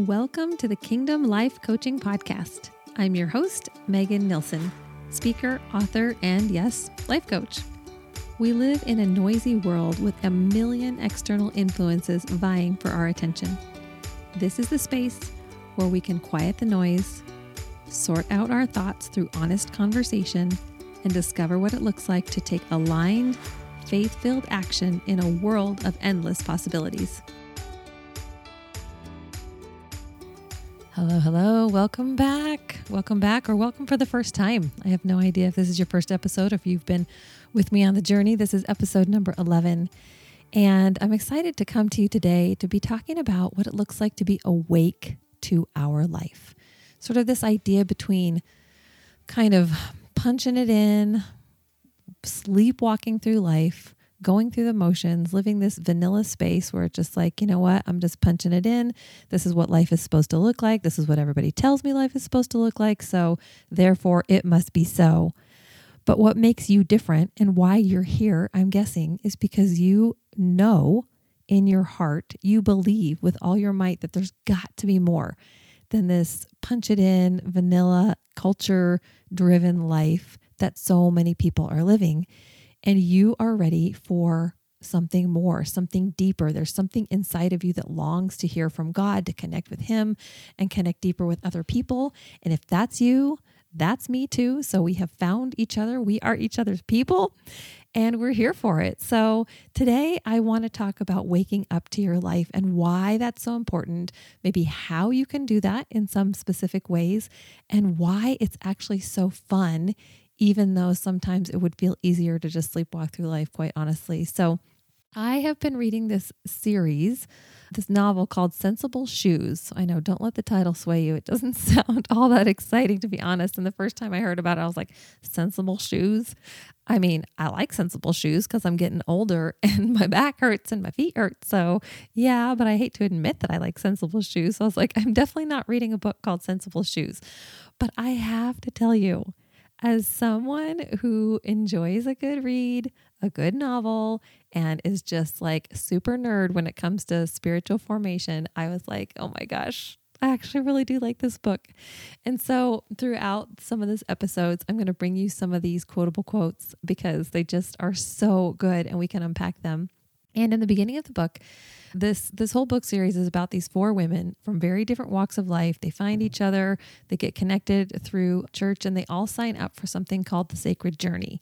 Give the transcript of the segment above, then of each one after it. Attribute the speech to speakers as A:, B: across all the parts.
A: Welcome to the Kingdom Life Coaching Podcast. I'm your host, Megan Nilsen, speaker, author, and yes, life coach. We live in a noisy world with a million external influences vying for our attention. This is the space where we can quiet the noise, sort out our thoughts through honest conversation, and discover what it looks like to take aligned, faith filled action in a world of endless possibilities. Hello, hello. Welcome back. Welcome back, or welcome for the first time. I have no idea if this is your first episode, if you've been with me on the journey. This is episode number 11. And I'm excited to come to you today to be talking about what it looks like to be awake to our life. Sort of this idea between kind of punching it in, sleepwalking through life, going through the motions, living this vanilla space where it's just like, you know what, I'm just punching it in. This is what life is supposed to look like. This is what everybody tells me life is supposed to look like. So therefore, it must be so. But what makes you different and why you're here, I'm guessing, is because you know in your heart, you believe with all your might that there's got to be more than this punch it in, vanilla, culture driven life that so many people are living and you are ready for something more, something deeper. There's something inside of you that longs to hear from God, to connect with Him and connect deeper with other people. And if that's you, that's me too. So we have found each other. We are each other's people and we're here for it. So today I want to talk about waking up to your life and why that's so important, maybe how you can do that in some specific ways, and why it's actually so fun even though sometimes it would feel easier to just sleepwalk through life, quite honestly. So, I have been reading this series, this novel called Sensible Shoes. I know, don't let the title sway you. It doesn't sound all that exciting, to be honest. And the first time I heard about it, I was like, Sensible Shoes? I mean, I like sensible shoes because I'm getting older and my back hurts and my feet hurt. So, yeah, but I hate to admit that I like sensible shoes. So I was like, I'm definitely not reading a book called Sensible Shoes. But I have to tell you, as someone who enjoys a good read, a good novel, and is just like super nerd when it comes to spiritual formation, I was like, oh my gosh, I actually really do like this book. And so, throughout some of these episodes, I'm going to bring you some of these quotable quotes because they just are so good and we can unpack them. And in the beginning of the book, this this whole book series is about these four women from very different walks of life. They find each other, they get connected through church, and they all sign up for something called the Sacred Journey.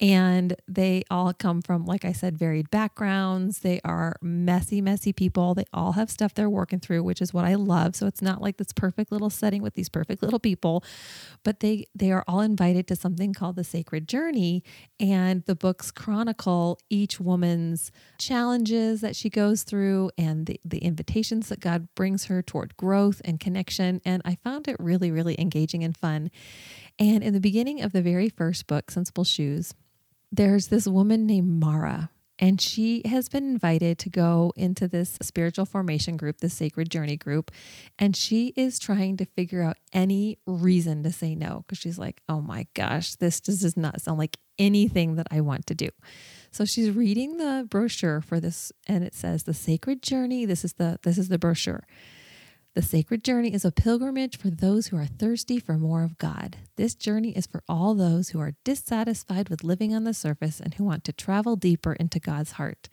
A: And they all come from, like I said, varied backgrounds. They are messy, messy people. They all have stuff they're working through, which is what I love. So it's not like this perfect little setting with these perfect little people, but they they are all invited to something called the Sacred Journey. And the books chronicle each woman's challenges that she goes through and the, the invitations that God brings her toward growth and connection. And I found it really, really engaging and fun. And in the beginning of the very first book, Sensible Shoes, there's this woman named Mara, and she has been invited to go into this spiritual formation group, the Sacred Journey group. And she is trying to figure out any reason to say no because she's like, oh my gosh, this just does not sound like anything that I want to do. So she's reading the brochure for this, and it says the Sacred Journey. This is the this is the brochure. The sacred journey is a pilgrimage for those who are thirsty for more of God. This journey is for all those who are dissatisfied with living on the surface and who want to travel deeper into God's heart.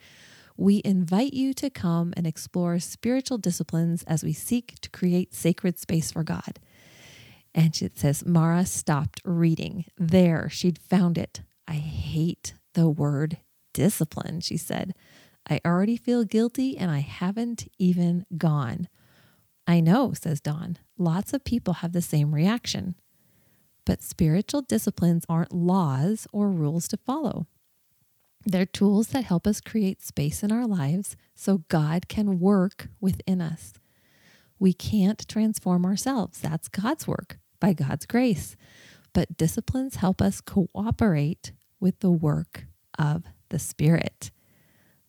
A: We invite you to come and explore spiritual disciplines as we seek to create sacred space for God. And it says, Mara stopped reading. There, she'd found it. I hate the word discipline, she said. I already feel guilty and I haven't even gone. I know, says Don. Lots of people have the same reaction. But spiritual disciplines aren't laws or rules to follow. They're tools that help us create space in our lives so God can work within us. We can't transform ourselves. That's God's work by God's grace. But disciplines help us cooperate with the work of the Spirit.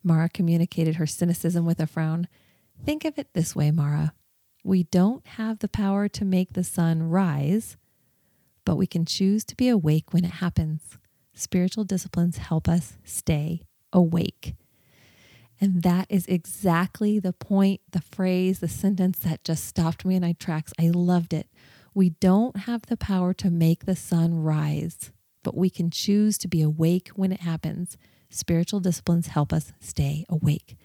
A: Mara communicated her cynicism with a frown. Think of it this way, Mara. We don't have the power to make the sun rise, but we can choose to be awake when it happens. Spiritual disciplines help us stay awake. And that is exactly the point, the phrase, the sentence that just stopped me in my tracks. I loved it. We don't have the power to make the sun rise, but we can choose to be awake when it happens. Spiritual disciplines help us stay awake.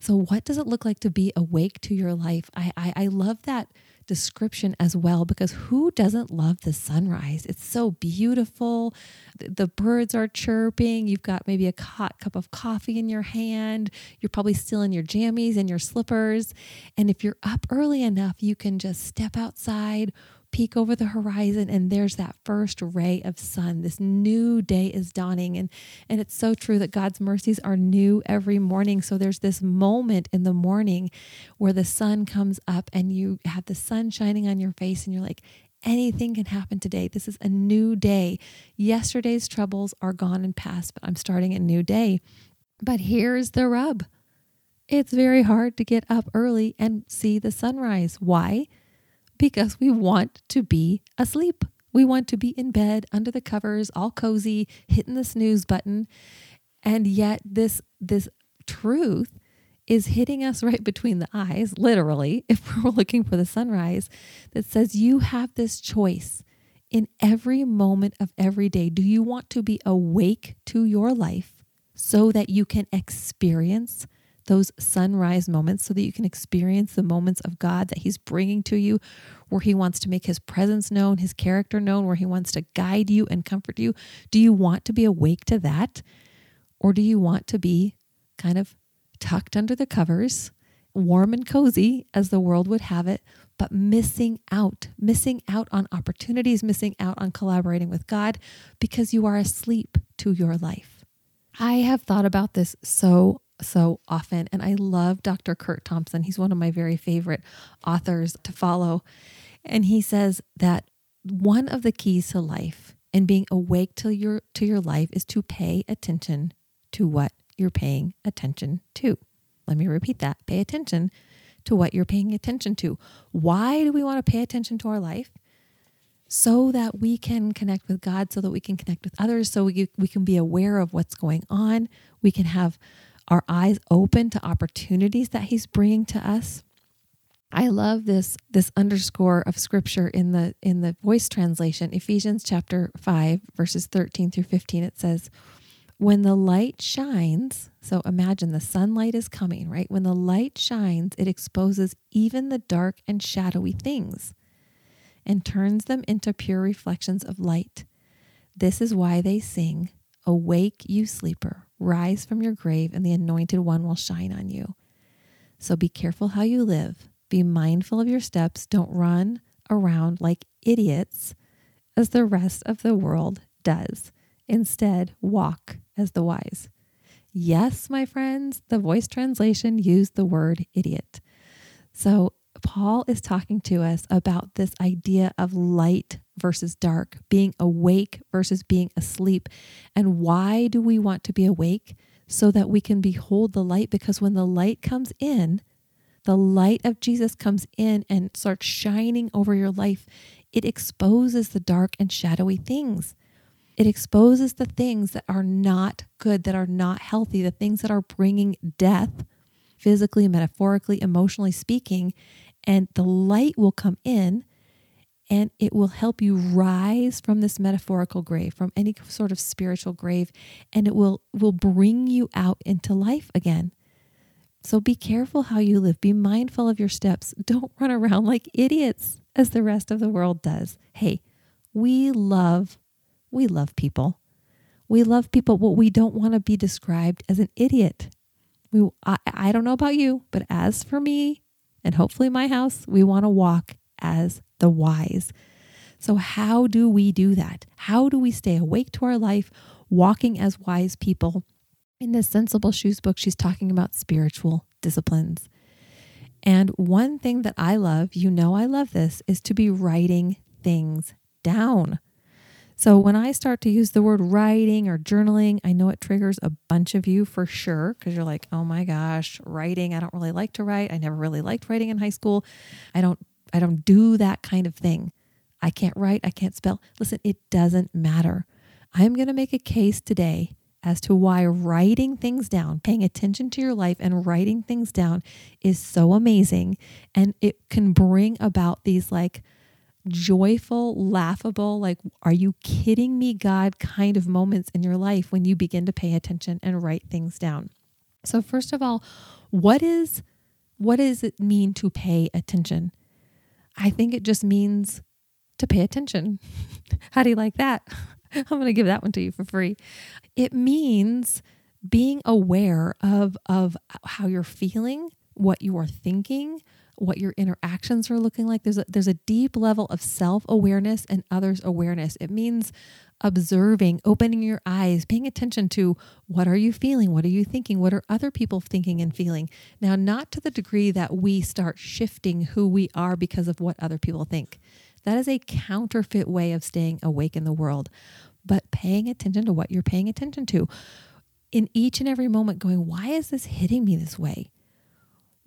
A: So, what does it look like to be awake to your life? I, I, I love that description as well because who doesn't love the sunrise? It's so beautiful. The birds are chirping. You've got maybe a hot cup of coffee in your hand. You're probably still in your jammies and your slippers. And if you're up early enough, you can just step outside peek over the horizon and there's that first ray of sun. This new day is dawning and and it's so true that God's mercies are new every morning. So there's this moment in the morning where the sun comes up and you have the sun shining on your face and you're like anything can happen today. This is a new day. Yesterday's troubles are gone and past but I'm starting a new day. But here's the rub. It's very hard to get up early and see the sunrise. Why because we want to be asleep. We want to be in bed under the covers, all cozy, hitting the snooze button. And yet this this truth is hitting us right between the eyes, literally, if we're looking for the sunrise, that says you have this choice in every moment of every day. Do you want to be awake to your life so that you can experience those sunrise moments so that you can experience the moments of God that He's bringing to you, where He wants to make His presence known, His character known, where He wants to guide you and comfort you. Do you want to be awake to that? Or do you want to be kind of tucked under the covers, warm and cozy as the world would have it, but missing out, missing out on opportunities, missing out on collaborating with God because you are asleep to your life? I have thought about this so so often. And I love Dr. Curt Thompson. He's one of my very favorite authors to follow. And he says that one of the keys to life and being awake to your to your life is to pay attention to what you're paying attention to. Let me repeat that. Pay attention to what you're paying attention to. Why do we want to pay attention to our life? So that we can connect with God, so that we can connect with others, so we, we can be aware of what's going on. We can have our eyes open to opportunities that he's bringing to us. I love this this underscore of scripture in the in the voice translation. Ephesians chapter 5 verses 13 through 15 it says when the light shines so imagine the sunlight is coming right? When the light shines it exposes even the dark and shadowy things and turns them into pure reflections of light. This is why they sing awake you sleeper Rise from your grave, and the anointed one will shine on you. So be careful how you live. Be mindful of your steps. Don't run around like idiots as the rest of the world does. Instead, walk as the wise. Yes, my friends, the voice translation used the word idiot. So Paul is talking to us about this idea of light versus dark, being awake versus being asleep. And why do we want to be awake? So that we can behold the light. Because when the light comes in, the light of Jesus comes in and starts shining over your life, it exposes the dark and shadowy things. It exposes the things that are not good, that are not healthy, the things that are bringing death, physically, metaphorically, emotionally speaking and the light will come in and it will help you rise from this metaphorical grave from any sort of spiritual grave and it will will bring you out into life again. So be careful how you live. Be mindful of your steps. Don't run around like idiots as the rest of the world does. Hey we love we love people. We love people but we don't want to be described as an idiot. We I, I don't know about you but as for me and hopefully my house, we want to walk as the wise. So, how do we do that? How do we stay awake to our life, walking as wise people? In this Sensible Shoes book, she's talking about spiritual disciplines. And one thing that I love, you know, I love this, is to be writing things down. So when I start to use the word writing or journaling, I know it triggers a bunch of you for sure because you're like, "Oh my gosh, writing, I don't really like to write. I never really liked writing in high school. I don't I don't do that kind of thing. I can't write, I can't spell." Listen, it doesn't matter. I'm going to make a case today as to why writing things down, paying attention to your life and writing things down is so amazing. And it can bring about these like joyful, laughable, like, are you kidding me, God kind of moments in your life when you begin to pay attention and write things down. So, first of all, what is what does it mean to pay attention? I think it just means to pay attention. How do you like that? I'm going to give that one to you for free. It means being aware of of how you're feeling, what you are thinking, what your interactions are looking like. There's a, there's a deep level of self-awareness and others awareness. It means observing, opening your eyes, paying attention to what are you feeling? What are you thinking? What are other people thinking and feeling? Now, not to the degree that we start shifting who we are because of what other people think. That is a counterfeit way of staying awake in the world. But paying attention to what you're paying attention to in each and every moment, going, why is this hitting me this way?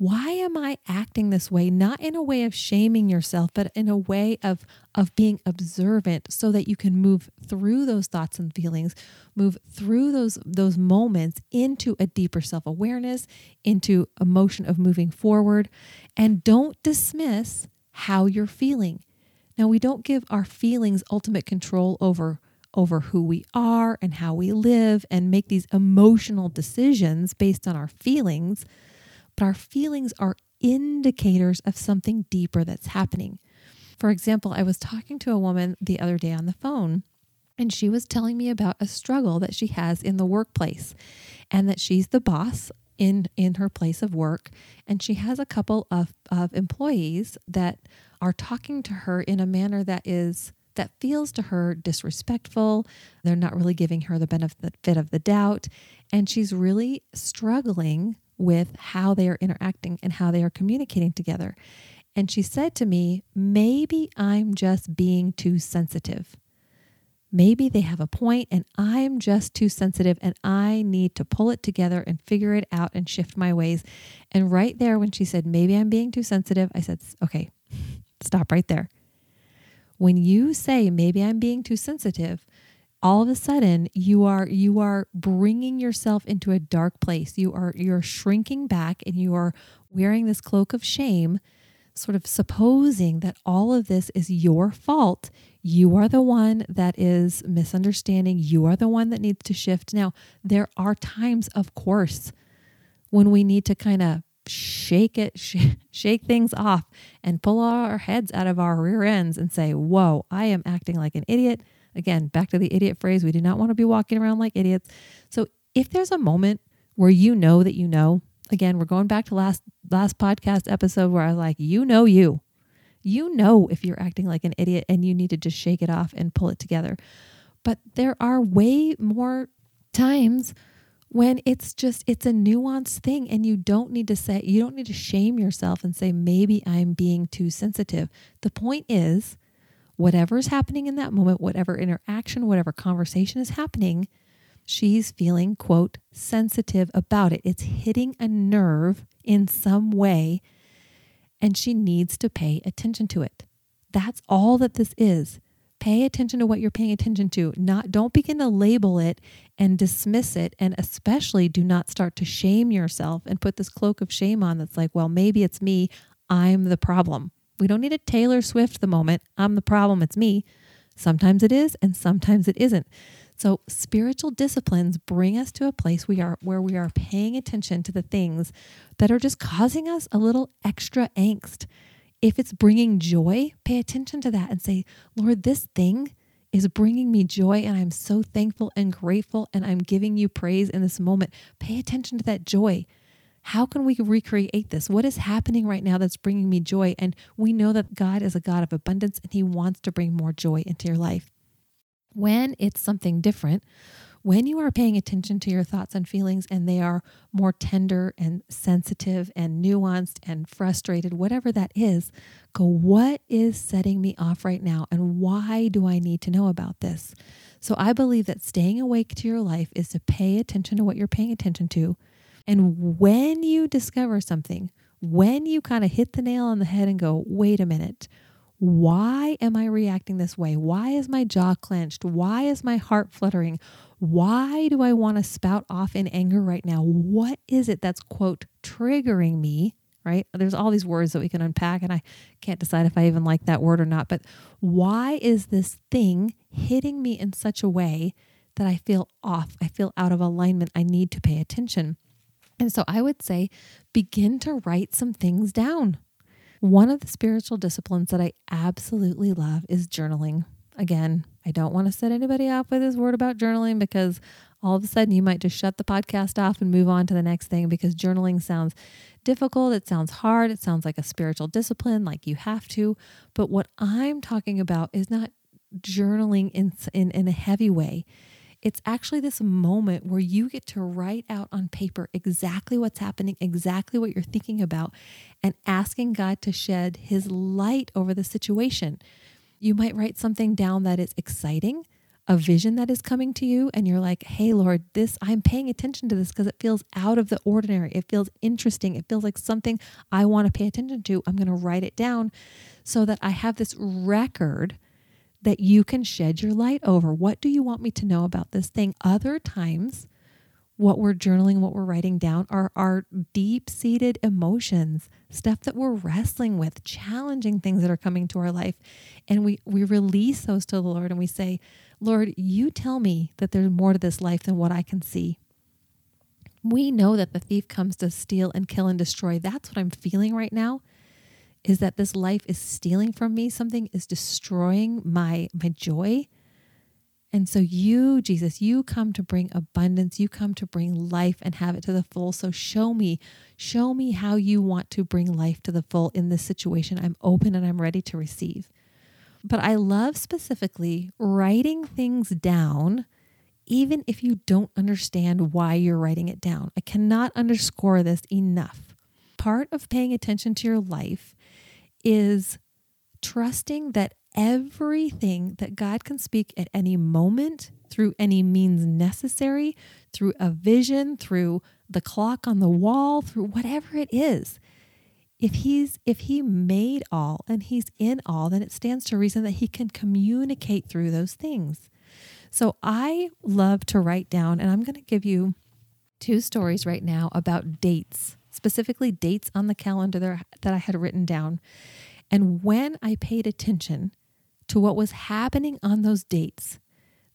A: Why am I acting this way? Not in a way of shaming yourself, but in a way of, of being observant so that you can move through those thoughts and feelings, move through those, those moments into a deeper self awareness, into a motion of moving forward. And don't dismiss how you're feeling. Now, we don't give our feelings ultimate control over over who we are and how we live and make these emotional decisions based on our feelings but our feelings are indicators of something deeper that's happening. For example, I was talking to a woman the other day on the phone, and she was telling me about a struggle that she has in the workplace and that she's the boss in in her place of work and she has a couple of, of employees that are talking to her in a manner that is that feels to her disrespectful. They're not really giving her the benefit of the doubt. And she's really struggling with how they are interacting and how they are communicating together. And she said to me, Maybe I'm just being too sensitive. Maybe they have a point and I'm just too sensitive and I need to pull it together and figure it out and shift my ways. And right there, when she said, Maybe I'm being too sensitive, I said, Okay, stop right there. When you say, Maybe I'm being too sensitive, all of a sudden you are you are bringing yourself into a dark place. You are you're shrinking back and you are wearing this cloak of shame sort of supposing that all of this is your fault. You are the one that is misunderstanding. You are the one that needs to shift. Now there are times of course when we need to kind of shake it sh- shake things off and pull our heads out of our rear ends and say whoa i am acting like an idiot Again, back to the idiot phrase, we do not want to be walking around like idiots. So if there's a moment where you know that you know, again, we're going back to last last podcast episode where I was like, you know you. You know if you're acting like an idiot and you need to just shake it off and pull it together. But there are way more times when it's just it's a nuanced thing and you don't need to say you don't need to shame yourself and say maybe I'm being too sensitive. The point is whatever is happening in that moment, whatever interaction, whatever conversation is happening, she's feeling, quote, sensitive about it. It's hitting a nerve in some way, and she needs to pay attention to it. That's all that this is. Pay attention to what you're paying attention to. Not don't begin to label it and dismiss it and especially do not start to shame yourself and put this cloak of shame on that's like, well, maybe it's me. I'm the problem. We don't need a Taylor Swift the moment. I'm the problem, it's me. Sometimes it is, and sometimes it isn't. So spiritual disciplines bring us to a place we are where we are paying attention to the things that are just causing us a little extra angst. If it's bringing joy, pay attention to that and say, Lord, this thing is bringing me joy and I'm so thankful and grateful and I'm giving you praise in this moment. Pay attention to that joy. How can we recreate this? What is happening right now that's bringing me joy? And we know that God is a God of abundance and He wants to bring more joy into your life. When it's something different, when you are paying attention to your thoughts and feelings and they are more tender and sensitive and nuanced and frustrated, whatever that is, go, what is setting me off right now? And why do I need to know about this? So I believe that staying awake to your life is to pay attention to what you're paying attention to and when you discover something, when you kind of hit the nail on the head and go, wait a minute, Why am I reacting this way? Why is my jaw clenched? Why is my heart fluttering? Why do I want to spout off in anger right now? What is it that's, quote, triggering me? Right? There's all these words that we can unpack, and I can't decide if I even like that word or not. But why is this thing hitting me in such a way that I feel off? I feel out of alignment. I need to pay attention. And so I would say begin to write some things down. One of the spiritual disciplines that I absolutely love is journaling. Again, I don't want to set anybody off with this word about journaling because all of a sudden you might just shut the podcast off and move on to the next thing because journaling sounds difficult. It sounds hard. It sounds like a spiritual discipline, like you have to. But what I'm talking about is not journaling in, in, in a heavy way. It's actually this moment where you get to write out on paper exactly what's happening, exactly what you're thinking about, and asking God to shed his light over the situation. You might write something down that is exciting, a vision that is coming to you, and you're like, hey, Lord, this, I'm paying attention to this because it feels out of the ordinary. It feels interesting. It feels like something I want to pay attention to. I'm going to write it down so that I have this record that you can shed your light over. What do you want me to know about this thing? Other times, what we're journaling, what we're writing down are our deep seated emotions, stuff that we're wrestling with, challenging things that are coming to our life. And we, we release those to the Lord and we say, Lord, you tell me that there's more to this life than what I can see. We know that the thief comes to steal and kill and destroy. That's what I'm feeling right now is that this life is stealing from me. Something is destroying my my joy. And so you jesus you come to bring abundance. You come to bring life and have it to the full. So show me show me how you want to bring life to the full in this situation. I'm open and i'm ready to receive. But i love specifically writing things down even if you don't understand why you're writing it down. I cannot underscore this enough. Part of paying attention to your life is trusting that everything that God can speak at any moment through any means necessary, through a vision, through the clock on the wall, through whatever it is. If he's if he made all and he's in all, then it stands to reason that he can communicate through those things. So I love to write down and I'm going to give you two stories right now about dates specifically dates on the calendar that I had written down. And when I paid attention to what was happening on those dates,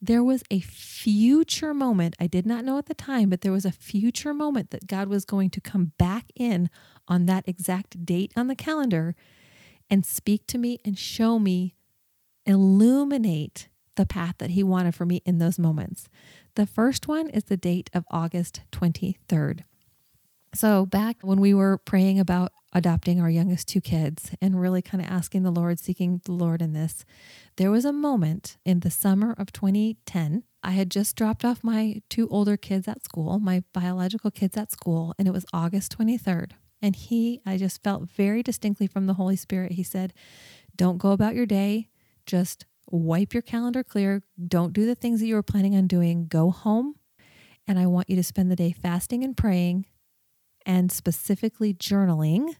A: there was a future moment. I did not know at the time, but there was a future moment that God was going to come back in on that exact date on the calendar and speak to me and show me, illuminate the path that He wanted for me in those moments. The first one is the date of August 23rd. So, back when we were praying about adopting our youngest two kids and really kind of asking the Lord, seeking the Lord in this, there was a moment in the summer of 2010. I had just dropped off my two older kids at school, my biological kids at school, and it was August 23rd. And he, I just felt very distinctly from the Holy Spirit, he said, Don't go about your day, just wipe your calendar clear. Don't do the things that you were planning on doing. Go home. And I want you to spend the day fasting and praying and specifically journaling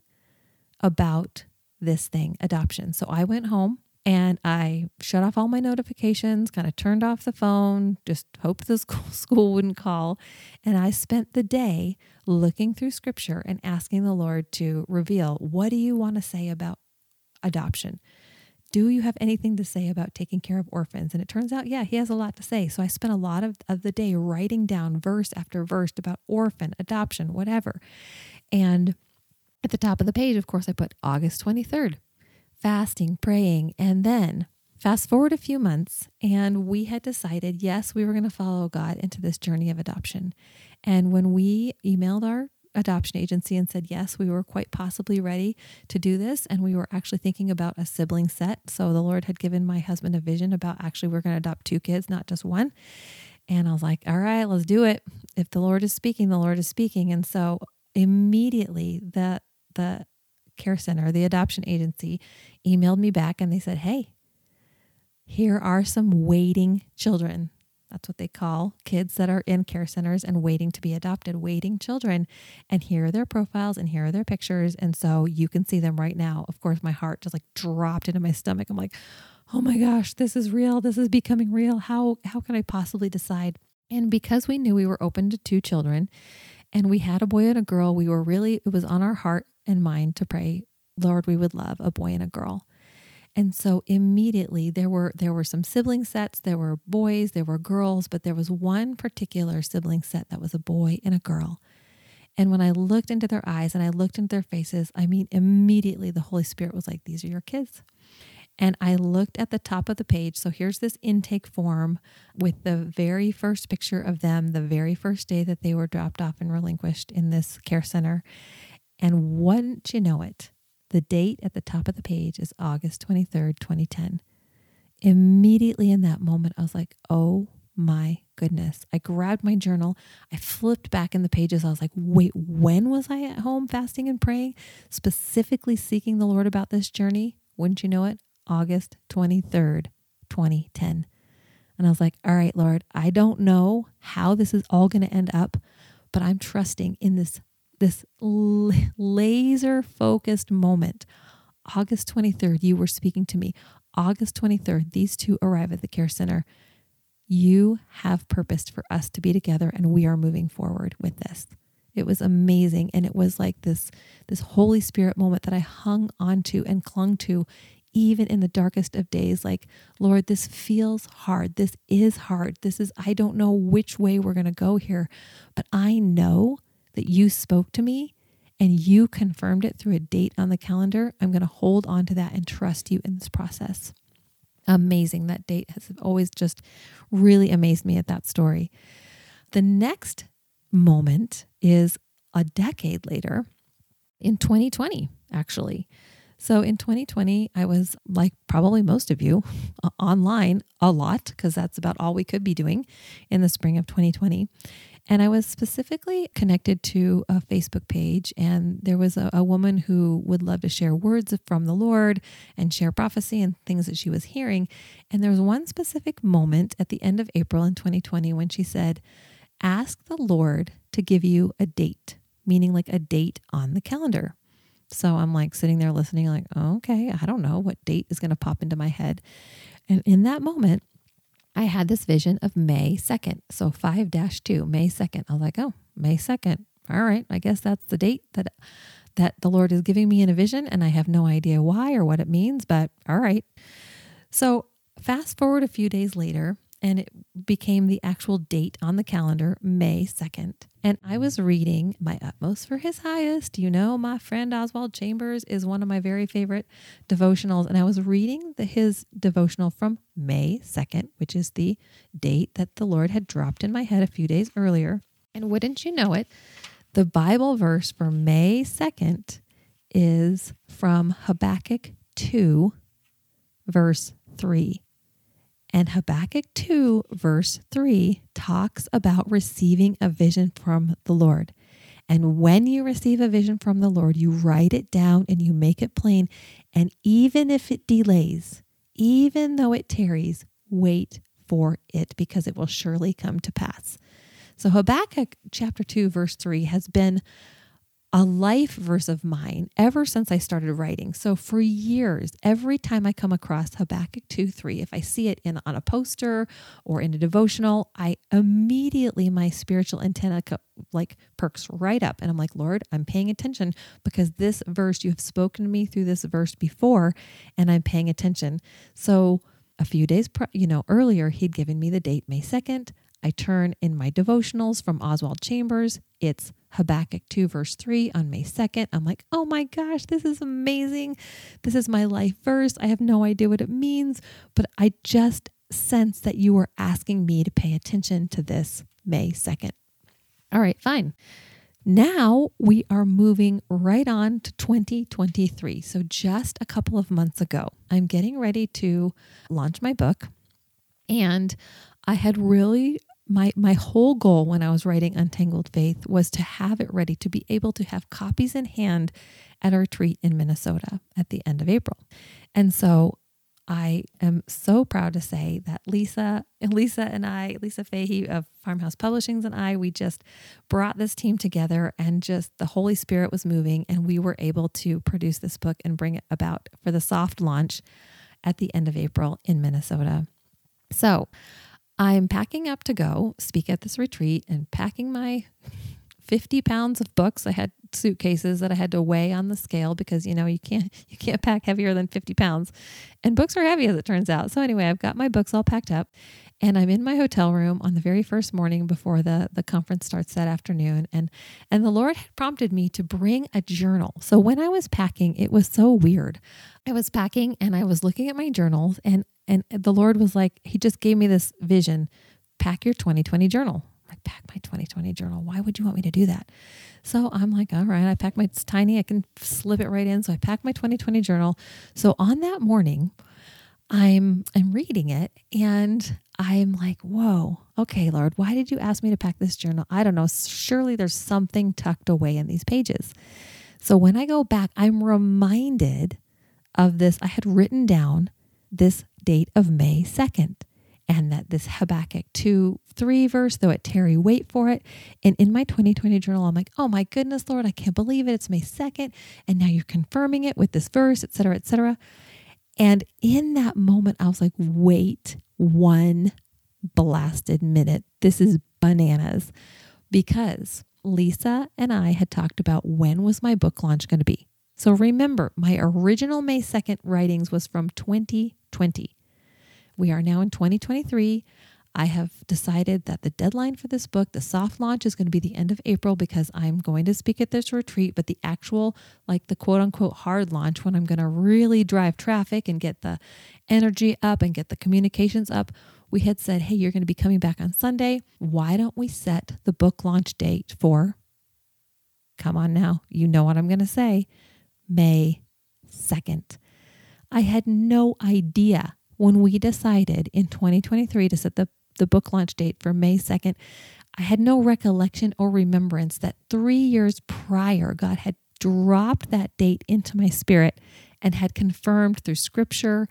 A: about this thing, adoption. So I went home and I shut off all my notifications, kind of turned off the phone, just hoped the school, school wouldn't call. And I spent the day looking through scripture and asking the Lord to reveal what do you want to say about adoption? Do you have anything to say about taking care of orphans? And it turns out, yeah, he has a lot to say. So I spent a lot of, of the day writing down verse after verse about orphan, adoption, whatever. And at the top of the page, of course, I put August 23rd, fasting, praying. And then fast forward a few months, and we had decided, yes, we were going to follow God into this journey of adoption. And when we emailed our adoption agency and said, yes, we were quite possibly ready to do this. And we were actually thinking about a sibling set. So the Lord had given my husband a vision about actually we're going to adopt two kids, not just one. And I was like, all right, let's do it. If the Lord is speaking, the Lord is speaking. And so immediately the the care center, the adoption agency, emailed me back and they said, Hey, here are some waiting children That's what they call kids that are in care centers and waiting to be adopted, waiting children. And here are their profiles and here are their pictures. And so you can see them right now. Of course, my heart just like dropped into my stomach. I'm like, oh my gosh, this is real. This is becoming real. How how can I possibly decide? And because we knew we were open to two children and we had a boy and a girl, we were really it was on our heart and mind to pray, Lord, we would love a boy and a girl. And so immediately there were there were some sibling sets, there were boys, there were girls, but there was one particular sibling set that was a boy and a girl. And when I looked into their eyes and I looked into their faces, I mean immediately the Holy Spirit was like, "These are your kids." And I looked at the top of the page. So here's this intake form with the very first picture of them, the very first day that they were dropped off and relinquished in this care center. And wouldn't you know it, the date at the top of the page is August 23rd, 2010. Immediately in that moment, I was like, oh my goodness. I grabbed my journal. I flipped back in the pages. I was like, wait, when was I at home fasting and praying, specifically seeking the Lord about this journey? Wouldn't you know it? August 23rd, 2010. And I was like, all right, Lord, I don't know how this is all going to end up, but I'm trusting in this this laser focused moment. August 23rd, you were speaking to me. August 23rd, these two arrive at the care center. You have purposed for us to be together and we are moving forward with this. It was amazing and it was like this this Holy Spirit moment that I hung onto and clung to even in the darkest of days like Lord this feels hard. This is hard. This is I don't know which way we're going to go here, but I know that you spoke to me and you confirmed it through a date on the calendar, I'm going to hold on to that and trust you in this process. Amazing. That date has always just really amazed me at that story. The next moment is a decade later in 2020, actually. So in 2020, I was like probably most of you online a lot because that's about all we could be doing in the spring of 2020. And I was specifically connected to a Facebook page, and there was a, a, woman who would love to share words from the Lord and share prophecy and things that she was hearing. And there was one specific moment at the end of April in 2020 when she said, Ask the Lord to give you a date, meaning like a date on the calendar. So I'm like sitting there listening, like, okay, I don't know what date is going to pop into my head. And in that moment, I had this vision of May 2nd. So 5 2, May 2nd. I was like, oh, May 2nd. All right. I guess that's the date that that the Lord is giving me in a vision. And I have no idea why or what it means, but all right. So fast forward a few days later, and it became the actual date on the calendar, May 2nd. And I was reading My Utmost for His Highest. You know, my friend Oswald Chambers is one of my very favorite devotionals. And I was reading the, his devotional from May 2nd, which is the date that the Lord had dropped in my head a few days earlier. And wouldn't you know it, the Bible verse for May 2nd is from Habakkuk 2, verse 3. And Habakkuk 2, verse 3, talks about receiving a vision from the Lord. And when you receive a vision from the Lord, you write it down and you make it plain. And even if it delays, even though it tarries, wait for it because it will surely come to pass. So Habakkuk chapter 2, verse 3 has been a life verse of mine ever since I started writing. So for years, every time I come across Habakkuk 2 3, if I see it in on a poster or in a devotional, I immediately my spiritual antenna like perks right up. And I'm like, Lord, I'm paying attention because this verse, you have spoken to me through this verse before, and I'm paying attention. So a few days, you know, earlier, he'd given me the date May 2nd. I turn in my devotionals from Oswald Chambers. It's Habakkuk 2, verse 3 on May 2nd. I'm like, oh my gosh, this is amazing. This is my life verse. I have no idea what it means, but I just sense that you are asking me to pay attention to this May 2nd. All right, fine. Now we are moving right on to 2023. So, just a couple of months ago, I'm getting ready to launch my book. And I had really my my whole goal when I was writing Untangled Faith was to have it ready to be able to have copies in hand at a retreat in Minnesota at the end of April. And so I am so proud to say that Lisa, Lisa and I, Lisa Fahey of Farmhouse Publishings and I, we just brought this team together and just the Holy Spirit was moving and we were able to produce this book and bring it about for the soft launch at the end of April in Minnesota. So I'm packing up to go speak at this retreat and packing my 50 pounds of books. I had suitcases that I had to weigh on the scale because you know you can't you can't pack heavier than 50 pounds. And books are heavy as it turns out. So anyway, I've got my books all packed up and I'm in my hotel room on the very first morning before the the conference starts that afternoon and and the Lord had prompted me to bring a journal. So when I was packing, it was so weird. I was packing and I was looking at my journals and and the Lord was like he just gave me this vision, pack your 2020 journal. I pack my 2020 journal. Why would you want me to do that? So I'm like, all right, I pack my, it's tiny, I can slip it right in. So I pack my 2020 journal. So on that morning, I'm I'm reading it and I'm like, whoa, okay, Lord, why did you ask me to pack this journal? I don't know. Surely there's something tucked away in these pages. So when I go back, I'm reminded of this. I had written down this date of May 2nd and that this Habakkuk 2 3 verse, though it tarry, wait for it. And in my 2020 journal, I'm like, oh my goodness, Lord, I can't believe it. It's May 2nd. And now you're confirming it with this verse, et cetera, et cetera. And in that moment, I was like, wait one blasted minute. This is bananas because Lisa and I had talked about when was my book launch going to be. So remember, my original May 2nd writings was from 2020. We are now in 2023. I have decided that the deadline for this book, the soft launch, is going to be the end of April because I'm going to speak at this retreat. But the actual, like the quote unquote hard launch, when I'm going to really drive traffic and get the energy up and get the communications up, we had said, hey, you're going to be coming back on Sunday. Why don't we set the book launch date for, come on now, you know what I'm going to say, May 2nd. I had no idea when we decided in 2023 to set the the book launch date for May 2nd, I had no recollection or remembrance that three years prior, God had dropped that date into my spirit and had confirmed through scripture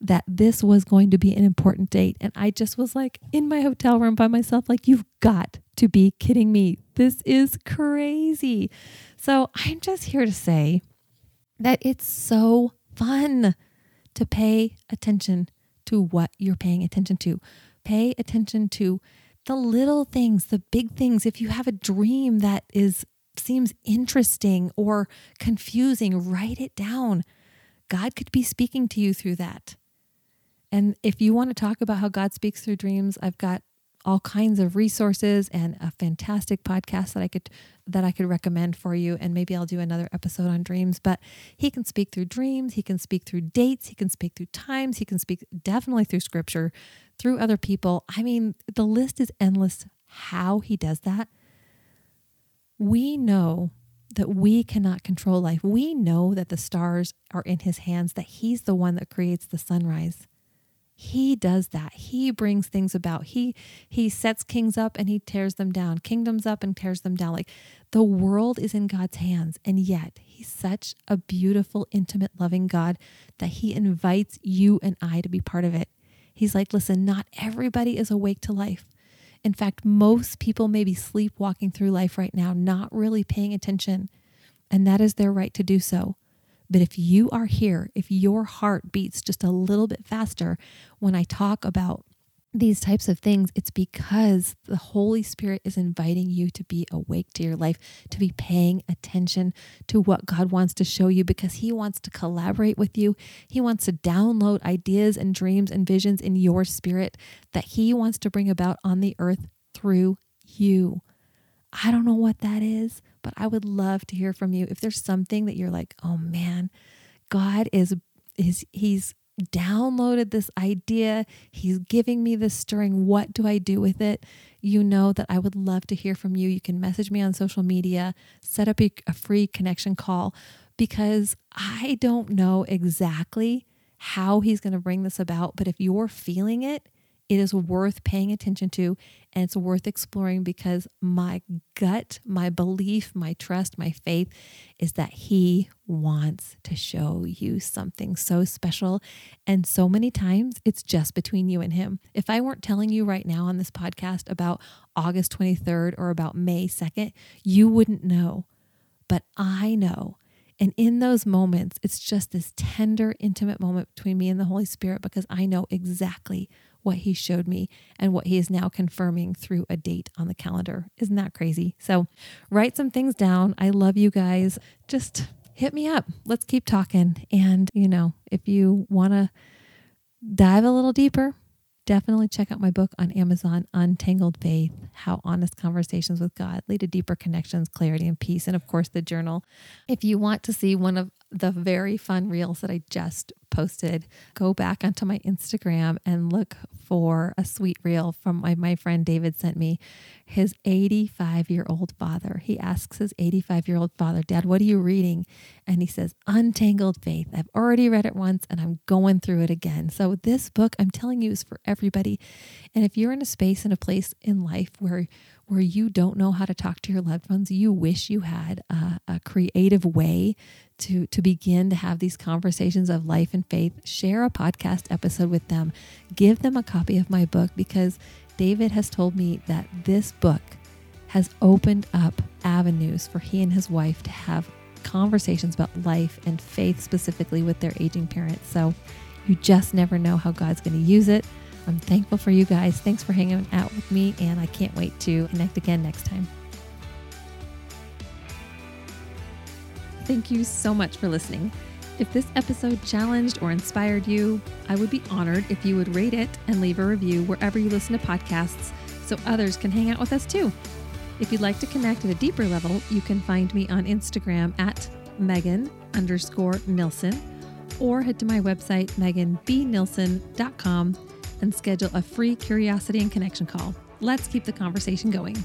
A: that this was going to be an important date. And I just was like in my hotel room by myself, like, you've got to be kidding me. This is crazy. So I'm just here to say that it's so fun to pay attention to what you're paying attention to. Pay attention to the little things, the big things. If you have a dream that is seems interesting or confusing, write it down. God could be speaking to you through that. And if you want to talk about how God speaks through dreams, I've got all kinds of resources and a fantastic podcast that I could that I could recommend for you. And maybe I'll do another episode on dreams but he can speak through dreams. He can speak through dates. He can speak through times. He can speak definitely through scripture through other people. I mean the list is endless how he does that. We know that we cannot control life. We know that the stars are in his hands that he's the one that creates the sunrise he does that. He brings things about. He he sets kings up and he tears them down kingdoms up and tears them down. Like the world is in god's hands and yet he's such a beautiful intimate loving god that he invites you and i to be part of it. He's like listen not everybody is awake to life. In fact most people may be sleepwalking through life right now not really paying attention and that is their right to do so but if you are here, if your heart beats just a little bit faster when I talk about these types of things, it's because the Holy Spirit is inviting you to be awake to your life, to be paying attention to what God wants to show you because He wants to collaborate with you. He wants to download ideas and dreams and visions in your spirit that He wants to bring about on the earth through you. I don't know what that is, but I would love to hear from you. If there's something that you're like, oh man, God is is he's downloaded this idea. He's giving me this stirring. What do I do with it? You know that I would love to hear from you. You can message me on social media, set up a, a free connection call because I don't know exactly how he's going to bring this about. But if you're feeling it it is worth paying attention to and it's worth exploring because my gut, my belief, my trust, my faith is that He wants to show you something so special. And so many times it's just between you and Him. If I weren't telling you right now on this podcast about August 23rd or about May 2nd, you wouldn't know. But I know. And in those moments, it's just this tender, intimate moment between me and the Holy Spirit because I know exactly what he showed me and what he is now confirming through a date on the calendar. Isn't that crazy? So, write some things down. I love you guys. Just hit me up. Let's keep talking. And, you know, if you want to dive a little deeper, definitely check out my book on Amazon, Untangled Faith How Honest Conversations with God Lead to Deeper Connections, Clarity, and Peace. And of course, the journal. If you want to see one of the very fun reels that I just posted, go back onto my Instagram and look for a sweet reel from my, my friend David sent me. His 85 year old father. He asks his 85 year old father, Dad, what are you reading? And he says, Untangled Faith. I've already read it once and I'm going through it again. So, this book, I'm telling you, is for everybody. And if you're in a space and a place in life where where you don't know how to talk to your loved ones, you wish you had a, a creative way to to begin to have these conversations of life and faith, share a podcast episode with them. Give them a copy of my book because David has told me that this book has opened up avenues for he and his wife to have conversations about life and faith specifically with their aging parents. So you just never know how God's going to use it. I'm thankful for you guys. Thanks for hanging out with me, and I can't wait to connect again next time. Thank you so much for listening. If this episode challenged or inspired you, I would be honored if you would rate it and leave a review wherever you listen to podcasts so others can hang out with us too. If you'd like to connect at a deeper level, you can find me on Instagram at Megan underscore Nilsen or head to my website, meganbnilsen.com, and schedule a free curiosity and connection call. Let's keep the conversation going.